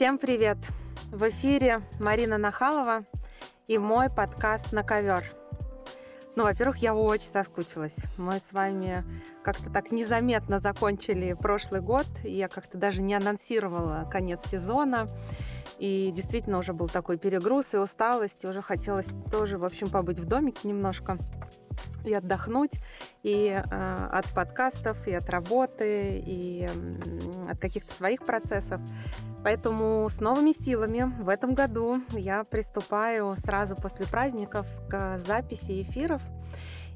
Всем привет! В эфире Марина Нахалова и мой подкаст «На ковер». Ну, во-первых, я очень соскучилась. Мы с вами как-то так незаметно закончили прошлый год. Я как-то даже не анонсировала конец сезона. И действительно уже был такой перегруз и усталость. И уже хотелось тоже, в общем, побыть в домике немножко и отдохнуть и э, от подкастов, и от работы, и э, от каких-то своих процессов. Поэтому с новыми силами в этом году я приступаю сразу после праздников к записи эфиров.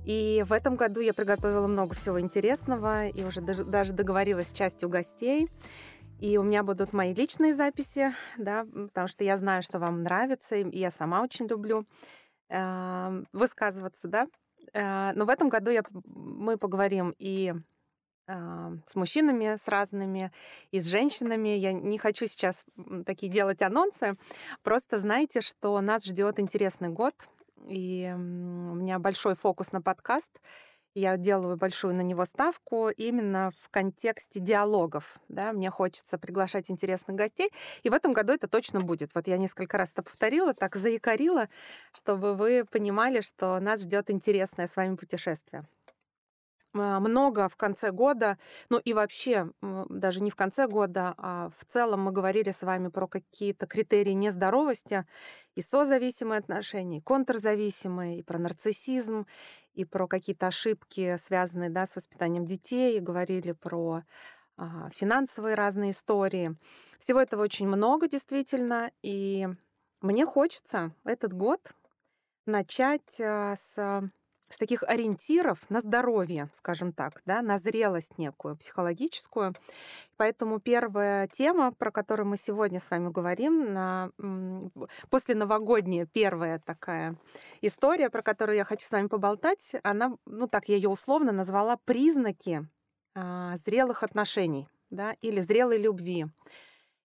И в этом году я приготовила много всего интересного и уже даже, договорилась с частью гостей. И у меня будут мои личные записи, да, потому что я знаю, что вам нравится, и я сама очень люблю э, высказываться, да. Э, но в этом году я, мы поговорим и с мужчинами, с разными, и с женщинами. Я не хочу сейчас такие делать анонсы. Просто знайте, что нас ждет интересный год, и у меня большой фокус на подкаст. Я делаю большую на него ставку именно в контексте диалогов. Да? Мне хочется приглашать интересных гостей. И в этом году это точно будет. Вот я несколько раз это повторила, так заикарила, чтобы вы понимали, что нас ждет интересное с вами путешествие. А, много в конце года, ну и вообще даже не в конце года, а в целом мы говорили с вами про какие-то критерии нездоровости и созависимые отношения, и контрзависимые, и про нарциссизм, и про какие-то ошибки, связанные да, с воспитанием детей, и говорили про а, финансовые разные истории. Всего этого очень много действительно, и мне хочется этот год начать а, с с таких ориентиров на здоровье, скажем так, да, на зрелость некую психологическую. Поэтому первая тема, про которую мы сегодня с вами говорим, на, после новогодняя первая такая история, про которую я хочу с вами поболтать, она, ну так я ее условно назвала признаки а, зрелых отношений, да, или зрелой любви.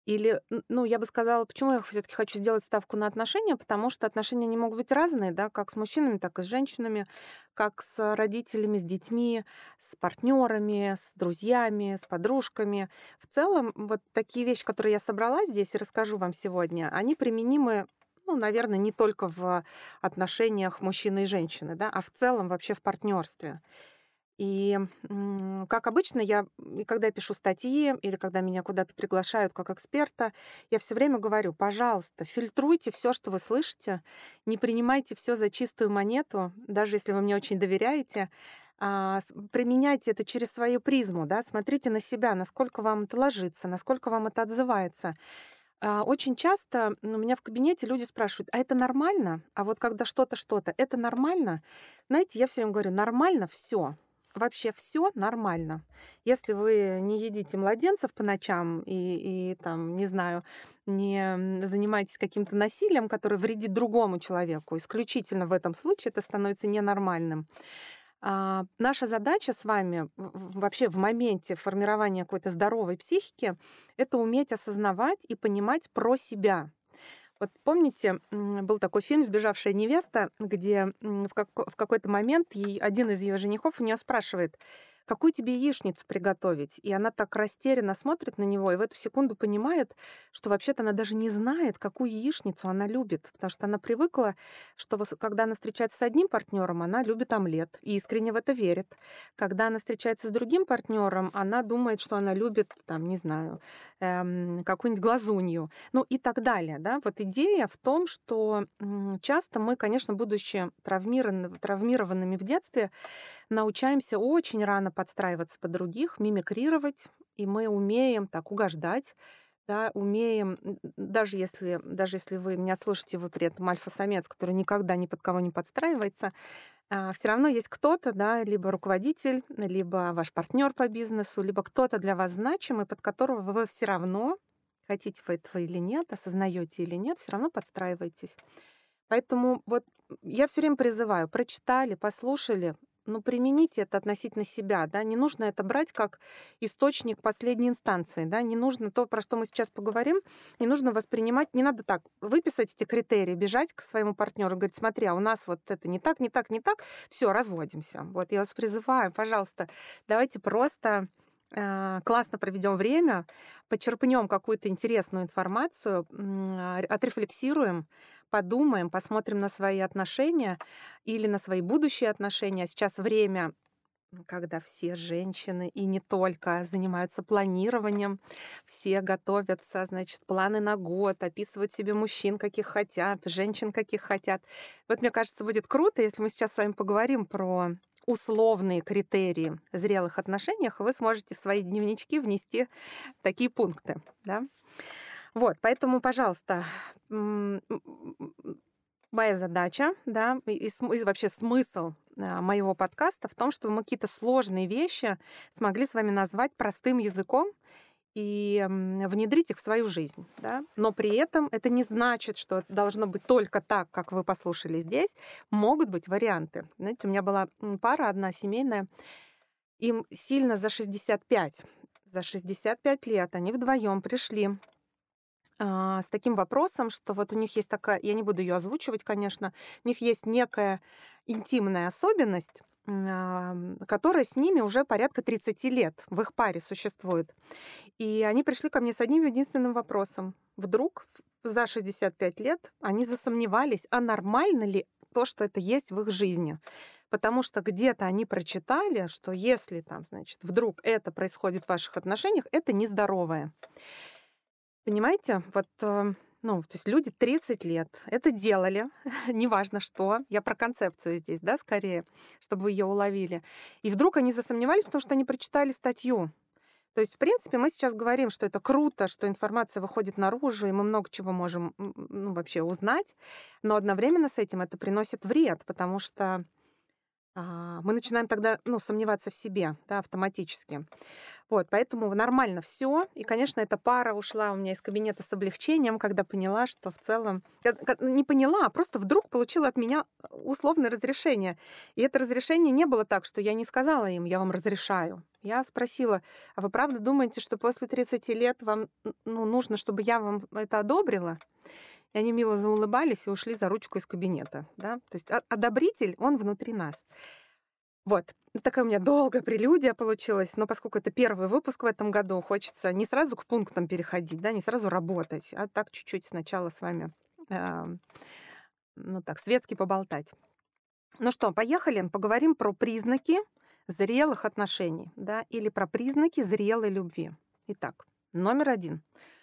Или, ну, я бы сказала, почему я все-таки хочу сделать ставку на отношения, потому что отношения не могут быть разные, да, как с мужчинами, так и с женщинами, как с родителями, с детьми, с партнерами, с друзьями, с подружками. В целом, вот такие вещи, которые я собрала здесь и расскажу вам сегодня, они применимы ну, наверное, не только в отношениях мужчины и женщины, да, а в целом вообще в партнерстве. И как обычно, я, когда я пишу статьи или когда меня куда-то приглашают как эксперта, я все время говорю, пожалуйста, фильтруйте все, что вы слышите, не принимайте все за чистую монету, даже если вы мне очень доверяете, а, применяйте это через свою призму, да, смотрите на себя, насколько вам это ложится, насколько вам это отзывается. А, очень часто у меня в кабинете люди спрашивают, а это нормально? А вот когда что-то, что-то, это нормально? Знаете, я все время говорю, нормально все вообще все нормально. Если вы не едите младенцев по ночам и, и там, не знаю, не занимаетесь каким-то насилием, которое вредит другому человеку, исключительно в этом случае это становится ненормальным. А, наша задача с вами вообще в моменте формирования какой-то здоровой психики это уметь осознавать и понимать про себя. Вот помните, был такой фильм «Сбежавшая невеста», где в, как, в какой-то момент ей, один из ее женихов у нее спрашивает, какую тебе яичницу приготовить? И она так растерянно смотрит на него, и в эту секунду понимает, что вообще-то она даже не знает, какую яичницу она любит, потому что она привыкла, что когда она встречается с одним партнером, она любит омлет и искренне в это верит. Когда она встречается с другим партнером, она думает, что она любит, там, не знаю, эм, какую-нибудь глазунью, ну и так далее. Да? Вот идея в том, что часто мы, конечно, будучи травмированными, травмированными в детстве, научаемся очень рано подстраиваться под других, мимикрировать, и мы умеем так угождать, да, умеем, даже если, даже если вы меня слушаете, вы при этом альфа-самец, который никогда ни под кого не подстраивается, все равно есть кто-то, да, либо руководитель, либо ваш партнер по бизнесу, либо кто-то для вас значимый, под которого вы все равно, хотите вы этого или нет, осознаете или нет, все равно подстраиваетесь. Поэтому вот я все время призываю, прочитали, послушали, ну, примените это относительно себя, да, не нужно это брать как источник последней инстанции, да, не нужно то, про что мы сейчас поговорим, не нужно воспринимать, не надо так выписать эти критерии, бежать к своему партнеру, говорить, смотри, а у нас вот это не так, не так, не так, все, разводимся. Вот я вас призываю, пожалуйста, давайте просто а, классно проведем время, почерпнем какую-то интересную информацию, отрефлексируем, подумаем, посмотрим на свои отношения или на свои будущие отношения. Сейчас время когда все женщины и не только занимаются планированием, все готовятся, значит, планы на год, описывают себе мужчин, каких хотят, женщин, каких хотят. Вот мне кажется, будет круто, если мы сейчас с вами поговорим про условные критерии зрелых отношениях, вы сможете в свои дневнички внести такие пункты. Да? Вот, поэтому, пожалуйста, моя задача, да, и, и вообще смысл а, моего подкаста в том, чтобы мы какие-то сложные вещи смогли с вами назвать простым языком и внедрить их в свою жизнь. Да? Но при этом это не значит, что должно быть только так, как вы послушали здесь. Могут быть варианты. Знаете, у меня была пара одна семейная, им сильно за 65. За 65 лет они вдвоем пришли с таким вопросом, что вот у них есть такая, я не буду ее озвучивать, конечно, у них есть некая интимная особенность, которая с ними уже порядка 30 лет в их паре существует. И они пришли ко мне с одним единственным вопросом. Вдруг за 65 лет они засомневались, а нормально ли то, что это есть в их жизни. Потому что где-то они прочитали, что если там, значит, вдруг это происходит в ваших отношениях, это нездоровое. Понимаете, вот э, ну, то есть люди 30 лет это делали, неважно что, я про концепцию здесь, да, скорее, чтобы вы ее уловили. И вдруг они засомневались, потому что они прочитали статью. То есть, в принципе, мы сейчас говорим, что это круто, что информация выходит наружу, и мы много чего можем ну, вообще узнать, но одновременно с этим это приносит вред, потому что мы начинаем тогда ну, сомневаться в себе да, автоматически. Вот, поэтому нормально все. И, конечно, эта пара ушла у меня из кабинета с облегчением, когда поняла, что в целом... Не поняла, а просто вдруг получила от меня условное разрешение. И это разрешение не было так, что я не сказала им, я вам разрешаю. Я спросила, а вы правда думаете, что после 30 лет вам ну, нужно, чтобы я вам это одобрила? И они мило заулыбались и ушли за ручку из кабинета. Да? То есть одобритель, он внутри нас. Вот. Такая у меня долгая прелюдия получилась, но поскольку это первый выпуск в этом году, хочется не сразу к пунктам переходить, да, не сразу работать, а так чуть-чуть сначала с вами, э, ну так, светски поболтать. Ну что, поехали, поговорим про признаки зрелых отношений, да, или про признаки зрелой любви. Итак, номер один —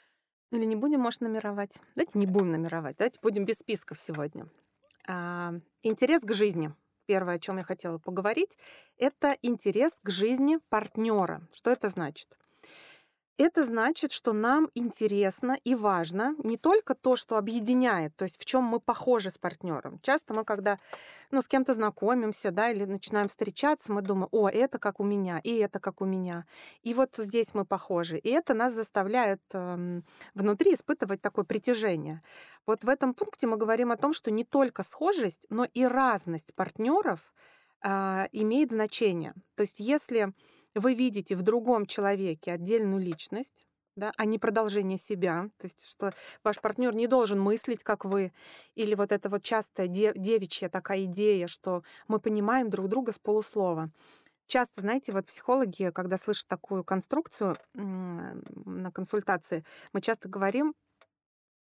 или не будем, может, номеровать? Давайте не будем номеровать. Давайте будем без списков сегодня. А, интерес к жизни. Первое, о чем я хотела поговорить, это интерес к жизни партнера. Что это значит? Это значит, что нам интересно и важно не только то, что объединяет, то есть в чем мы похожи с партнером. Часто мы, когда ну, с кем-то знакомимся, да, или начинаем встречаться, мы думаем, о, это как у меня, и это как у меня. И вот здесь мы похожи. И это нас заставляет э, внутри испытывать такое притяжение. Вот в этом пункте мы говорим о том, что не только схожесть, но и разность партнеров э, имеет значение. То есть если вы видите в другом человеке отдельную личность, да, а не продолжение себя. То есть, что ваш партнер не должен мыслить, как вы. Или вот эта вот частая девичья такая идея, что мы понимаем друг друга с полуслова. Часто, знаете, вот психологи, когда слышат такую конструкцию на консультации, мы часто говорим,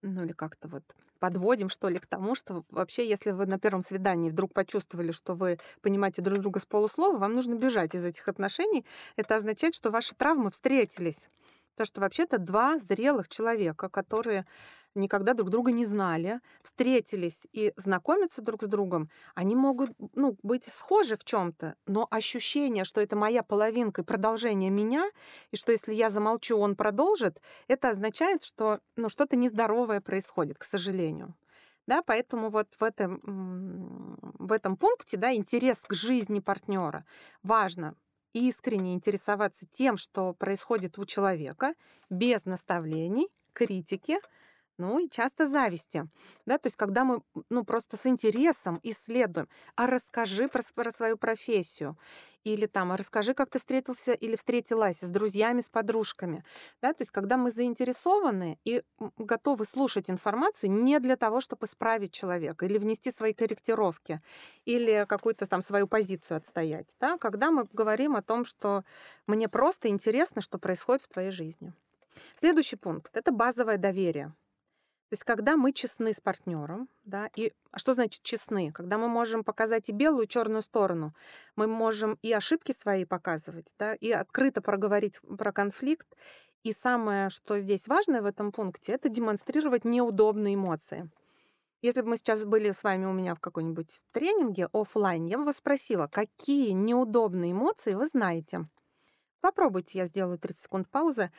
ну или как-то вот подводим, что ли, к тому, что вообще, если вы на первом свидании вдруг почувствовали, что вы понимаете друг друга с полуслова, вам нужно бежать из этих отношений. Это означает, что ваши травмы встретились. Потому что вообще-то два зрелых человека, которые никогда друг друга не знали, встретились и знакомятся друг с другом, они могут ну, быть схожи в чем-то, но ощущение, что это моя половинка и продолжение меня, и что если я замолчу, он продолжит, это означает, что ну, что-то нездоровое происходит, к сожалению. Да, поэтому вот в этом, в этом пункте да, интерес к жизни партнера важно искренне интересоваться тем, что происходит у человека, без наставлений, критики, ну и часто зависти. Да? То есть когда мы ну, просто с интересом исследуем, а расскажи про, про свою профессию, или там, а расскажи, как ты встретился или встретилась с друзьями, с подружками. Да? То есть когда мы заинтересованы и готовы слушать информацию не для того, чтобы исправить человека или внести свои корректировки, или какую-то там свою позицию отстоять. Да? Когда мы говорим о том, что мне просто интересно, что происходит в твоей жизни. Следующий пункт — это базовое доверие. То есть, когда мы честны с партнером, да, и а что значит честны? Когда мы можем показать и белую, и черную сторону, мы можем и ошибки свои показывать, да, и открыто проговорить про конфликт. И самое, что здесь важное в этом пункте, это демонстрировать неудобные эмоции. Если бы мы сейчас были с вами у меня в какой-нибудь тренинге офлайн, я бы вас спросила, какие неудобные эмоции вы знаете. Попробуйте, я сделаю 30 секунд паузы,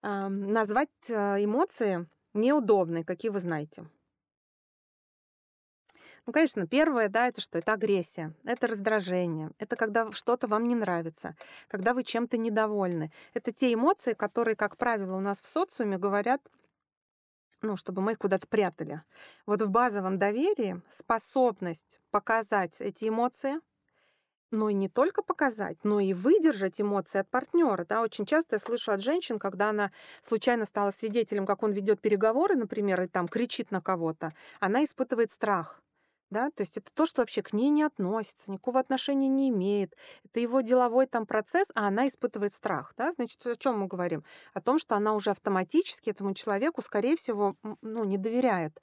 назвать э, эмоции, неудобные, какие вы знаете? Ну, конечно, первое, да, это что? Это агрессия, это раздражение, это когда что-то вам не нравится, когда вы чем-то недовольны. Это те эмоции, которые, как правило, у нас в социуме говорят, ну, чтобы мы их куда-то прятали. Вот в базовом доверии способность показать эти эмоции, но и не только показать, но и выдержать эмоции от партнера. Да? Очень часто я слышу от женщин, когда она случайно стала свидетелем, как он ведет переговоры, например, и там кричит на кого-то, она испытывает страх. Да? То есть это то, что вообще к ней не относится, никакого отношения не имеет. Это его деловой там процесс, а она испытывает страх. Да? Значит, о чем мы говорим? О том, что она уже автоматически этому человеку, скорее всего, ну, не доверяет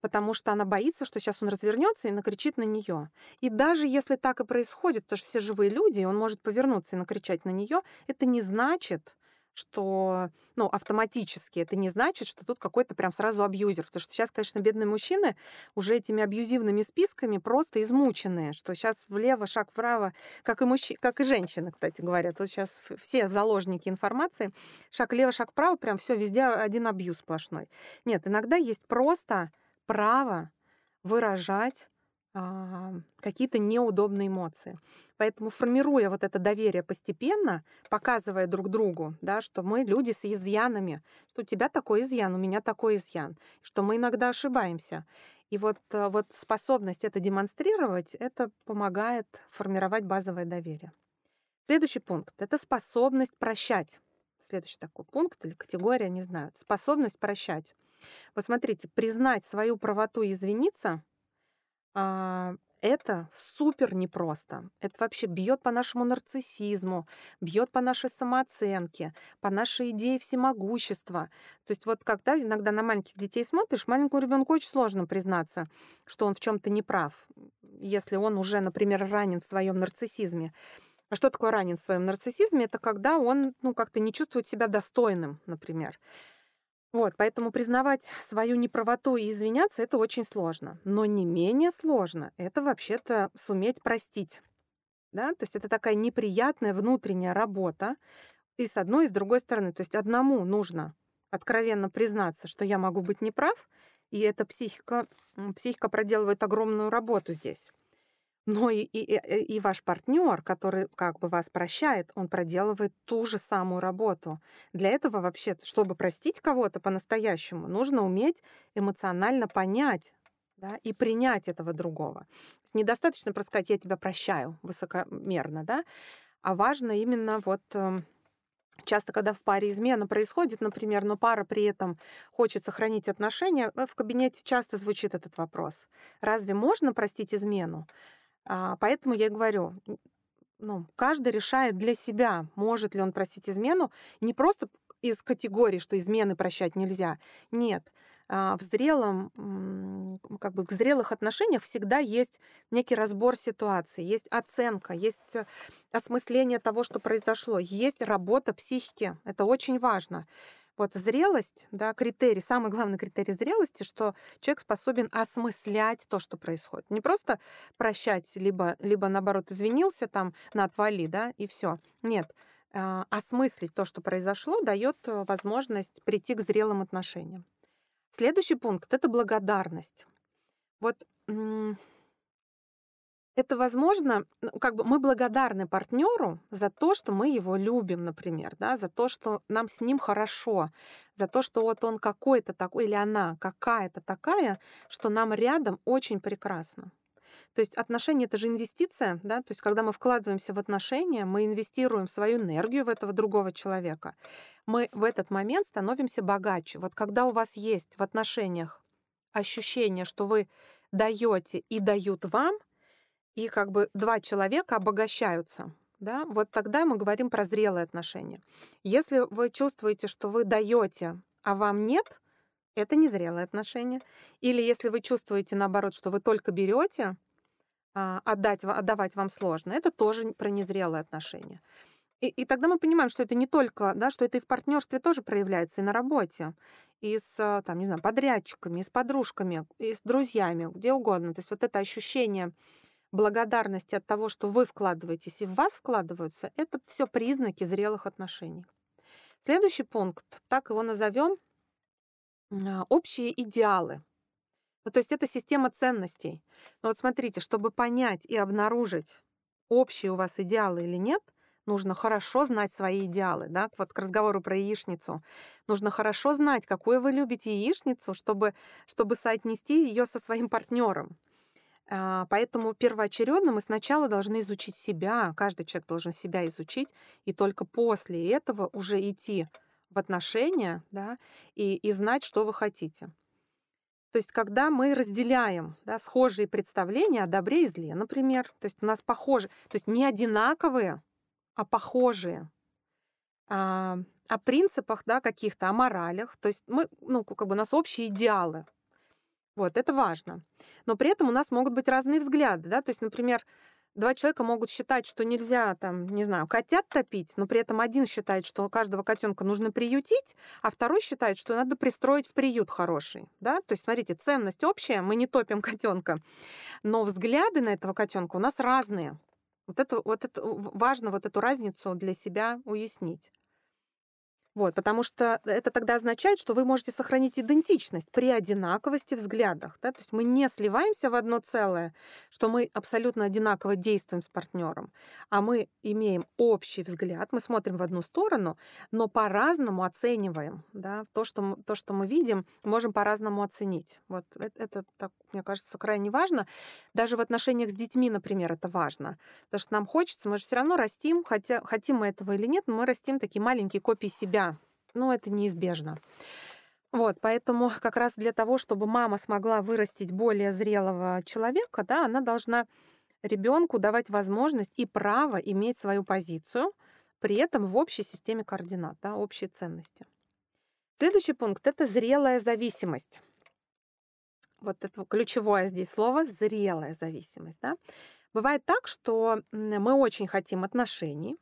потому что она боится, что сейчас он развернется и накричит на нее. И даже если так и происходит, потому что все живые люди, он может повернуться и накричать на нее, это не значит, что, ну, автоматически, это не значит, что тут какой-то прям сразу абьюзер. Потому что сейчас, конечно, бедные мужчины уже этими абьюзивными списками просто измученные, что сейчас влево, шаг вправо, как и мужчины, как и женщины, кстати говоря. Тут сейчас все заложники информации. Шаг влево, шаг вправо, прям все везде один абьюз сплошной. Нет, иногда есть просто право выражать а, какие-то неудобные эмоции. Поэтому формируя вот это доверие постепенно, показывая друг другу, да, что мы люди с изъянами, что у тебя такой изъян, у меня такой изъян, что мы иногда ошибаемся. И вот, э, вот способность это демонстрировать, это помогает формировать базовое доверие. Следующий пункт — это способность прощать. Следующий такой пункт или категория, не знаю. Способность прощать. Вот смотрите, признать свою правоту и извиниться а, это супер непросто. Это вообще бьет по нашему нарциссизму, бьет по нашей самооценке, по нашей идее всемогущества. То есть вот когда иногда на маленьких детей смотришь, маленькому ребенку очень сложно признаться, что он в чем-то не прав, если он уже, например, ранен в своем нарциссизме. А что такое ранен в своем нарциссизме? Это когда он ну, как-то не чувствует себя достойным, например. Вот, поэтому признавать свою неправоту и извиняться это очень сложно. Но не менее сложно это вообще-то суметь простить. Да? То есть это такая неприятная внутренняя работа и с одной, и с другой стороны. То есть одному нужно откровенно признаться, что я могу быть неправ, и эта психика, психика проделывает огромную работу здесь но и, и, э, и ваш партнер, который как бы вас прощает, он проделывает ту же самую работу. Для этого вообще, чтобы простить кого-то по-настоящему, нужно уметь эмоционально понять да, и принять этого другого. Недостаточно просто сказать, я тебя прощаю высокомерно, да, а важно именно вот эм, Часто, когда в паре измена происходит, например, но пара при этом хочет сохранить отношения, э, в кабинете часто звучит этот вопрос. Разве можно простить измену? А, поэтому я и говорю, ну, каждый решает для себя, может ли он простить измену, не просто из категории, что измены прощать нельзя. Нет. А, в зрелом, как бы в зрелых отношениях всегда есть некий разбор ситуации, есть оценка, есть э, осмысление того, что произошло, есть работа психики. Это очень важно. Вот зрелость, да, критерий, самый главный критерий зрелости, что человек способен осмыслять то, что происходит. Не просто прощать, либо, либо наоборот, извинился там на отвали, да, и все. Нет, а, осмыслить то, что произошло, дает э, возможность прийти к зрелым отношениям. Следующий пункт — это благодарность. Вот это возможно, ну, как бы мы благодарны партнеру за то, что мы его любим, например, да, за то, что нам с ним хорошо, за то, что вот он какой-то такой или она какая-то такая, что нам рядом очень прекрасно. То есть отношения это же инвестиция, да, то есть когда мы вкладываемся в отношения, мы инвестируем свою энергию в этого другого человека. Мы в этот момент становимся богаче. Вот когда у вас есть в отношениях ощущение, что вы даете и дают вам, и как бы два человека обогащаются, да, вот тогда мы говорим про зрелые отношения. Если вы чувствуете, что вы даете, а вам нет, это незрелые отношения. Или если вы чувствуете, наоборот, что вы только берете, а отдать, отдавать вам сложно, это тоже про незрелые отношения. И, и тогда мы понимаем, что это не только, да, что это и в партнерстве тоже проявляется, и на работе, и с, там, не знаю, подрядчиками, и с подружками, и с друзьями, где угодно. То есть вот это ощущение благодарности от того, что вы вкладываетесь и в вас вкладываются, это все признаки зрелых отношений. Следующий пункт, так его назовем, а, общие идеалы. Ну, то есть это система ценностей. Но вот смотрите, чтобы понять и обнаружить, общие у вас идеалы или нет, нужно хорошо знать свои идеалы. Да? Вот к разговору про яичницу. Нужно хорошо знать, какую вы любите яичницу, чтобы, чтобы соотнести ее со своим партнером. А, поэтому первоочередно мы сначала должны изучить себя, каждый человек должен себя изучить, и только после этого уже идти в отношения да, и, и знать, что вы хотите. То есть, когда мы разделяем да, схожие представления о добре и зле, например, то есть у нас похожие, то есть не одинаковые, а похожие, а, о принципах да, каких-то, о моралях, то есть мы, ну, как бы у нас общие идеалы, вот, это важно. Но при этом у нас могут быть разные взгляды, да, то есть, например, два человека могут считать, что нельзя, там, не знаю, котят топить, но при этом один считает, что каждого котенка нужно приютить, а второй считает, что надо пристроить в приют хороший, да, то есть, смотрите, ценность общая, мы не топим котенка, но взгляды на этого котенка у нас разные. Вот это, вот это важно вот эту разницу для себя уяснить. Вот, потому что это тогда означает, что вы можете сохранить идентичность при одинаковости взглядах. Да? То есть мы не сливаемся в одно целое, что мы абсолютно одинаково действуем с партнером, а мы имеем общий взгляд, мы смотрим в одну сторону, но по-разному оцениваем. Да? То, что то, что мы видим, можем по-разному оценить. Вот это, это так, мне кажется, крайне важно. Даже в отношениях с детьми, например, это важно. Потому что нам хочется, мы же все равно растим, хотя хотим мы этого или нет, но мы растим такие маленькие копии себя ну, это неизбежно. Вот, поэтому как раз для того, чтобы мама смогла вырастить более зрелого человека, да, она должна ребенку давать возможность и право иметь свою позицию, при этом в общей системе координат, да, общие ценности. Следующий пункт — это зрелая зависимость. Вот это ключевое здесь слово — зрелая зависимость. Да? Бывает так, что мы очень хотим отношений,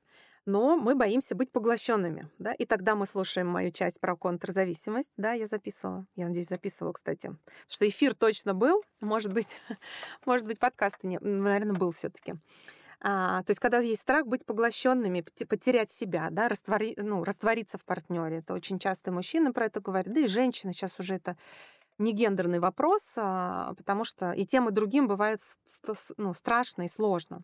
но мы боимся быть поглощенными, да, и тогда мы слушаем мою часть про контрзависимость, да, я записывала, я надеюсь, записывала, кстати, что эфир точно был, может быть, может быть, подкаст, не, наверное, был все таки а, то есть, когда есть страх быть поглощенными, потерять себя, да, раствори, ну, раствориться в партнере, это очень часто мужчины про это говорят, да и женщины сейчас уже это не гендерный вопрос, а, потому что и тем, и другим бывает ну, страшно и сложно.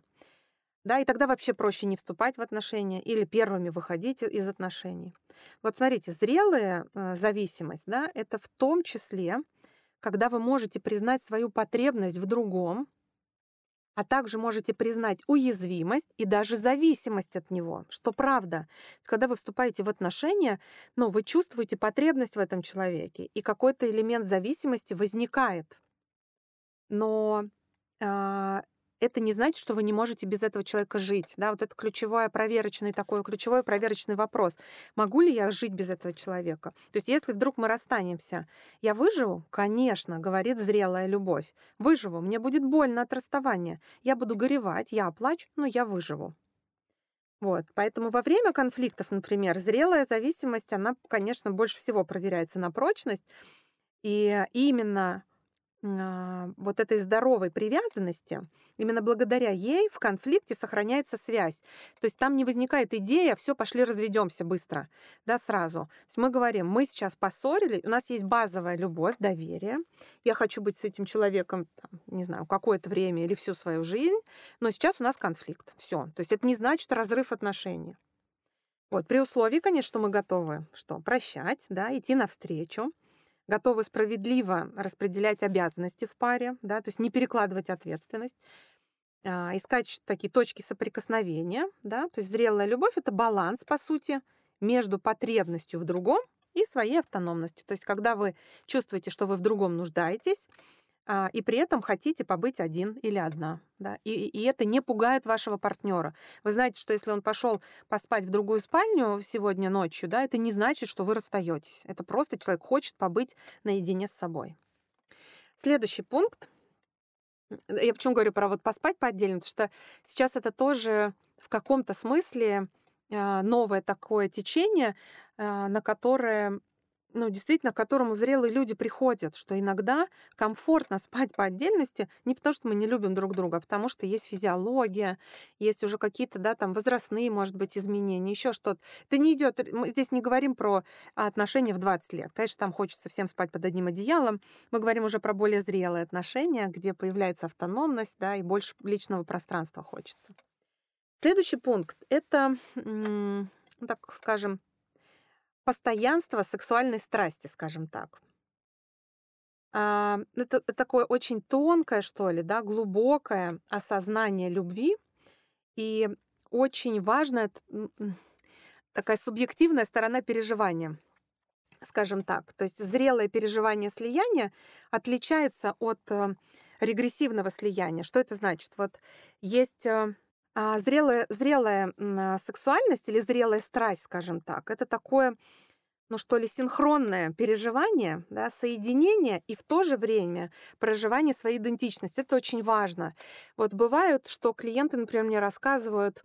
Да, и тогда вообще проще не вступать в отношения или первыми выходить из отношений. Вот смотрите, зрелая э, зависимость, да, это в том числе, когда вы можете признать свою потребность в другом, а также можете признать уязвимость и даже зависимость от него, что правда. Когда вы вступаете в отношения, ну, вы чувствуете потребность в этом человеке, и какой-то элемент зависимости возникает. Но э, это не значит, что вы не можете без этого человека жить. Да? Вот это ключевой проверочный такой, ключевой проверочный вопрос. Могу ли я жить без этого человека? То есть если вдруг мы расстанемся, я выживу? Конечно, говорит зрелая любовь. Выживу, мне будет больно от расставания. Я буду горевать, я оплачу, но я выживу. Вот, поэтому во время конфликтов, например, зрелая зависимость, она, конечно, больше всего проверяется на прочность. И именно вот этой здоровой привязанности, именно благодаря ей в конфликте сохраняется связь. То есть там не возникает идея, все, пошли разведемся быстро, да, сразу. То есть мы говорим, мы сейчас поссорили, у нас есть базовая любовь, доверие. Я хочу быть с этим человеком, там, не знаю, какое-то время или всю свою жизнь, но сейчас у нас конфликт. Все. То есть это не значит разрыв отношений. Вот, при условии, конечно, что мы готовы что? Прощать, да, идти навстречу, готовы справедливо распределять обязанности в паре, да, то есть не перекладывать ответственность, а, искать такие точки соприкосновения, да, то есть зрелая любовь это баланс, по сути, между потребностью в другом и своей автономностью. То есть когда вы чувствуете, что вы в другом нуждаетесь, и при этом хотите побыть один или одна. Да? И, и это не пугает вашего партнера. Вы знаете, что если он пошел поспать в другую спальню сегодня ночью, да, это не значит, что вы расстаетесь. Это просто человек хочет побыть наедине с собой. Следующий пункт. Я почему говорю про вот поспать по отдельно, потому что сейчас это тоже в каком-то смысле а, новое такое течение, а, на которое ну, действительно, к которому зрелые люди приходят, что иногда комфортно спать по отдельности не потому, что мы не любим друг друга, а потому что есть физиология, есть уже какие-то, да, там, возрастные, может быть, изменения, еще что-то. Это не идет, мы здесь не говорим про отношения в 20 лет. Конечно, там хочется всем спать под одним одеялом. Мы говорим уже про более зрелые отношения, где появляется автономность, да, и больше личного пространства хочется. Следующий пункт — это, ну, так скажем, постоянство сексуальной страсти, скажем так. А, это такое очень тонкое, что ли, да, глубокое осознание любви и очень важная такая субъективная сторона переживания, скажем так. То есть зрелое переживание слияния отличается от э, регрессивного слияния. Что это значит? Вот есть э, зрелая, зрелая а, сексуальность или зрелая страсть, скажем так, это такое, ну что ли, синхронное переживание, да, соединение и в то же время проживание своей идентичности. Это очень важно. Вот бывают, что клиенты, например, мне рассказывают,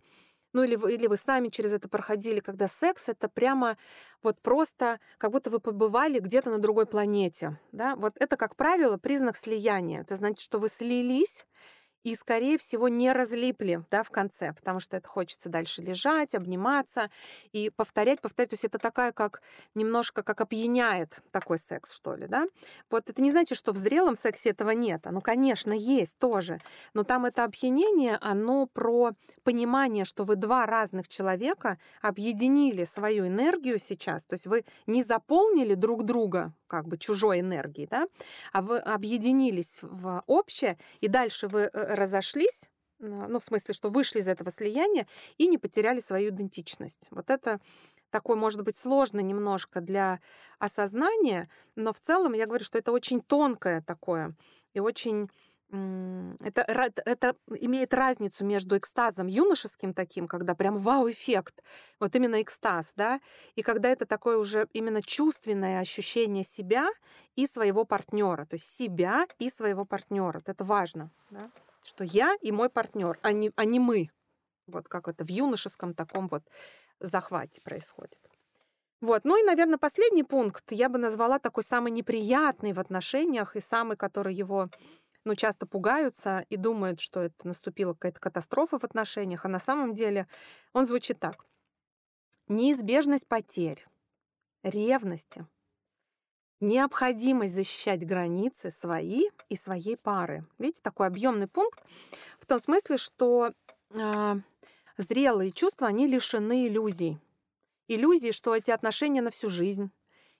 ну или вы, или вы сами через это проходили, когда секс это прямо вот просто как будто вы побывали где-то на другой планете. Да? Вот это, как правило, признак слияния. Это значит, что вы слились, и, скорее всего, не разлипли да, в конце, потому что это хочется дальше лежать, обниматься и повторять, повторять. То есть это такая, как немножко как опьяняет такой секс, что ли, да? Вот это не значит, что в зрелом сексе этого нет. Оно, конечно, есть тоже, но там это опьянение, оно про понимание, что вы два разных человека объединили свою энергию сейчас, то есть вы не заполнили друг друга как бы чужой энергией, да, а вы объединились в общее, и дальше вы э, разошлись, ну, в смысле, что вышли из этого слияния и не потеряли свою идентичность. Вот это такой, может быть, сложно немножко для осознания, но в целом я говорю, что это очень тонкое такое и очень это, это имеет разницу между экстазом юношеским таким, когда прям вау-эффект, вот именно экстаз, да, и когда это такое уже именно чувственное ощущение себя и своего партнера, то есть себя и своего партнера. Вот это важно, да, что я и мой партнер, а не, а не мы. Вот как это в юношеском таком вот захвате происходит. Вот. Ну и, наверное, последний пункт я бы назвала такой самый неприятный в отношениях и самый, который его ну, часто пугаются и думают, что это наступила какая-то катастрофа в отношениях, а на самом деле он звучит так. Неизбежность потерь, ревности, необходимость защищать границы свои и своей пары. Видите, такой объемный пункт в том смысле, что э, зрелые чувства, они лишены иллюзий. Иллюзии, что эти отношения на всю жизнь,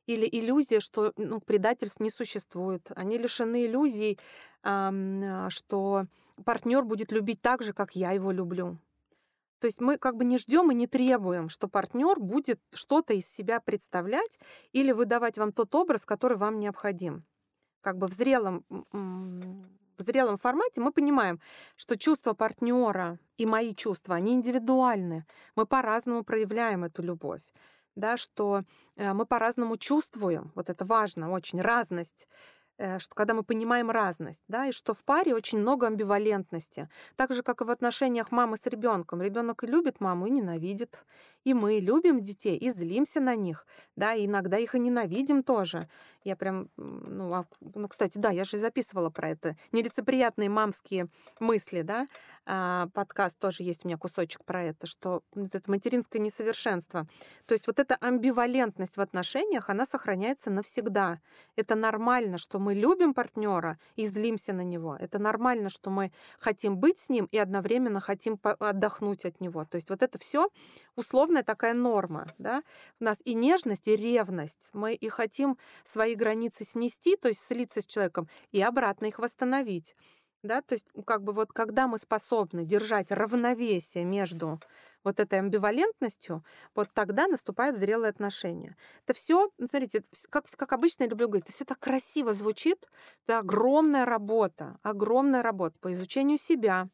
или иллюзия, что ну, предательств не существует. Они лишены иллюзий, э, что партнер будет любить так же, как я его люблю. То есть мы как бы не ждем и не требуем, что партнер будет что-то из себя представлять или выдавать вам тот образ, который вам необходим. Как бы в зрелом, в зрелом формате мы понимаем, что чувства партнера и мои чувства, они индивидуальны. Мы по-разному проявляем эту любовь да, что э, мы по-разному чувствуем, вот это важно, очень разность, э, что когда мы понимаем разность, да, и что в паре очень много амбивалентности. Так же, как и в отношениях мамы с ребенком. Ребенок и любит маму, и ненавидит. И мы любим детей и злимся на них, да, и иногда их и ненавидим тоже. Я прям, ну, а, ну, кстати, да, я же записывала про это. Нелицеприятные мамские мысли, да, а, подкаст тоже есть у меня кусочек про это, что это материнское несовершенство. То есть вот эта амбивалентность в отношениях, она сохраняется навсегда. Это нормально, что мы любим партнера и злимся на него. Это нормально, что мы хотим быть с ним и одновременно хотим отдохнуть от него. То есть вот это все условная такая норма. Да? У нас и нежность, и ревность. Мы и хотим свои границы снести, то есть слиться с человеком, и обратно их восстановить да, то есть как бы вот когда мы способны держать равновесие между вот этой амбивалентностью, вот тогда наступают зрелые отношения. Это все, смотрите, как, как обычно я люблю говорить, это все так красиво звучит, это огромная работа, огромная работа по изучению себя,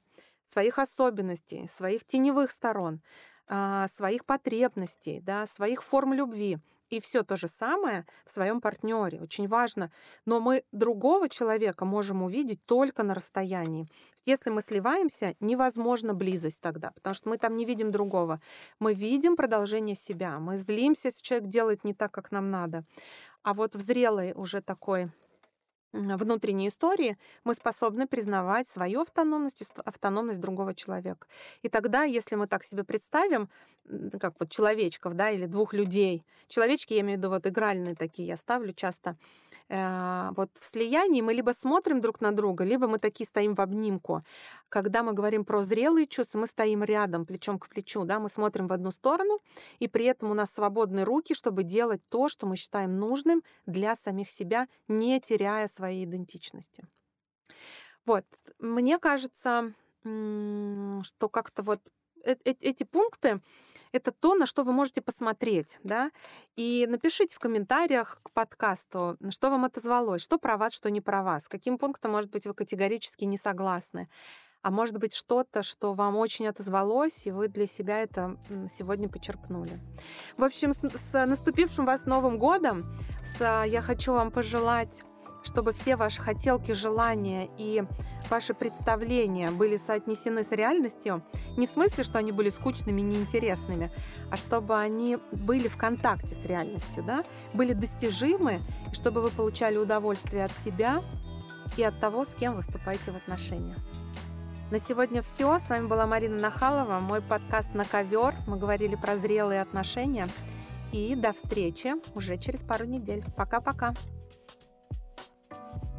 своих особенностей, своих теневых сторон, своих потребностей, да, своих форм любви. И все то же самое в своем партнере. Очень важно. Но мы другого человека можем увидеть только на расстоянии. Если мы сливаемся, невозможно близость тогда, потому что мы там не видим другого. Мы видим продолжение себя. Мы злимся, если человек делает не так, как нам надо. А вот в зрелой уже такой внутренней истории мы способны признавать свою автономность и автономность другого человека. И тогда, если мы так себе представим, как вот человечков, да, или двух людей, человечки, я имею в виду вот игральные такие, я ставлю часто, э, вот в слиянии мы либо смотрим друг на друга, либо мы такие стоим в обнимку. Когда мы говорим про зрелые чувства, мы стоим рядом, плечом к плечу, да, мы смотрим в одну сторону, и при этом у нас свободные руки, чтобы делать то, что мы считаем нужным для самих себя, не теряя своей идентичности. Вот, мне кажется, что как-то вот э, э, эти пункты — это то, на что вы можете посмотреть, да, и напишите в комментариях к подкасту, что вам отозвалось, что про вас, что не про вас, каким пунктом, может быть, вы категорически не согласны а может быть что-то, что вам очень отозвалось, и вы для себя это сегодня почерпнули. В общем, с, с наступившим вас Новым годом с, я хочу вам пожелать чтобы все ваши хотелки, желания и ваши представления были соотнесены с реальностью, не в смысле, что они были скучными, неинтересными, а чтобы они были в контакте с реальностью, да, были достижимы, и чтобы вы получали удовольствие от себя и от того, с кем вы вступаете в отношения. На сегодня все. С вами была Марина Нахалова, мой подкаст «На ковер». Мы говорили про зрелые отношения. И до встречи уже через пару недель. Пока-пока. Bye.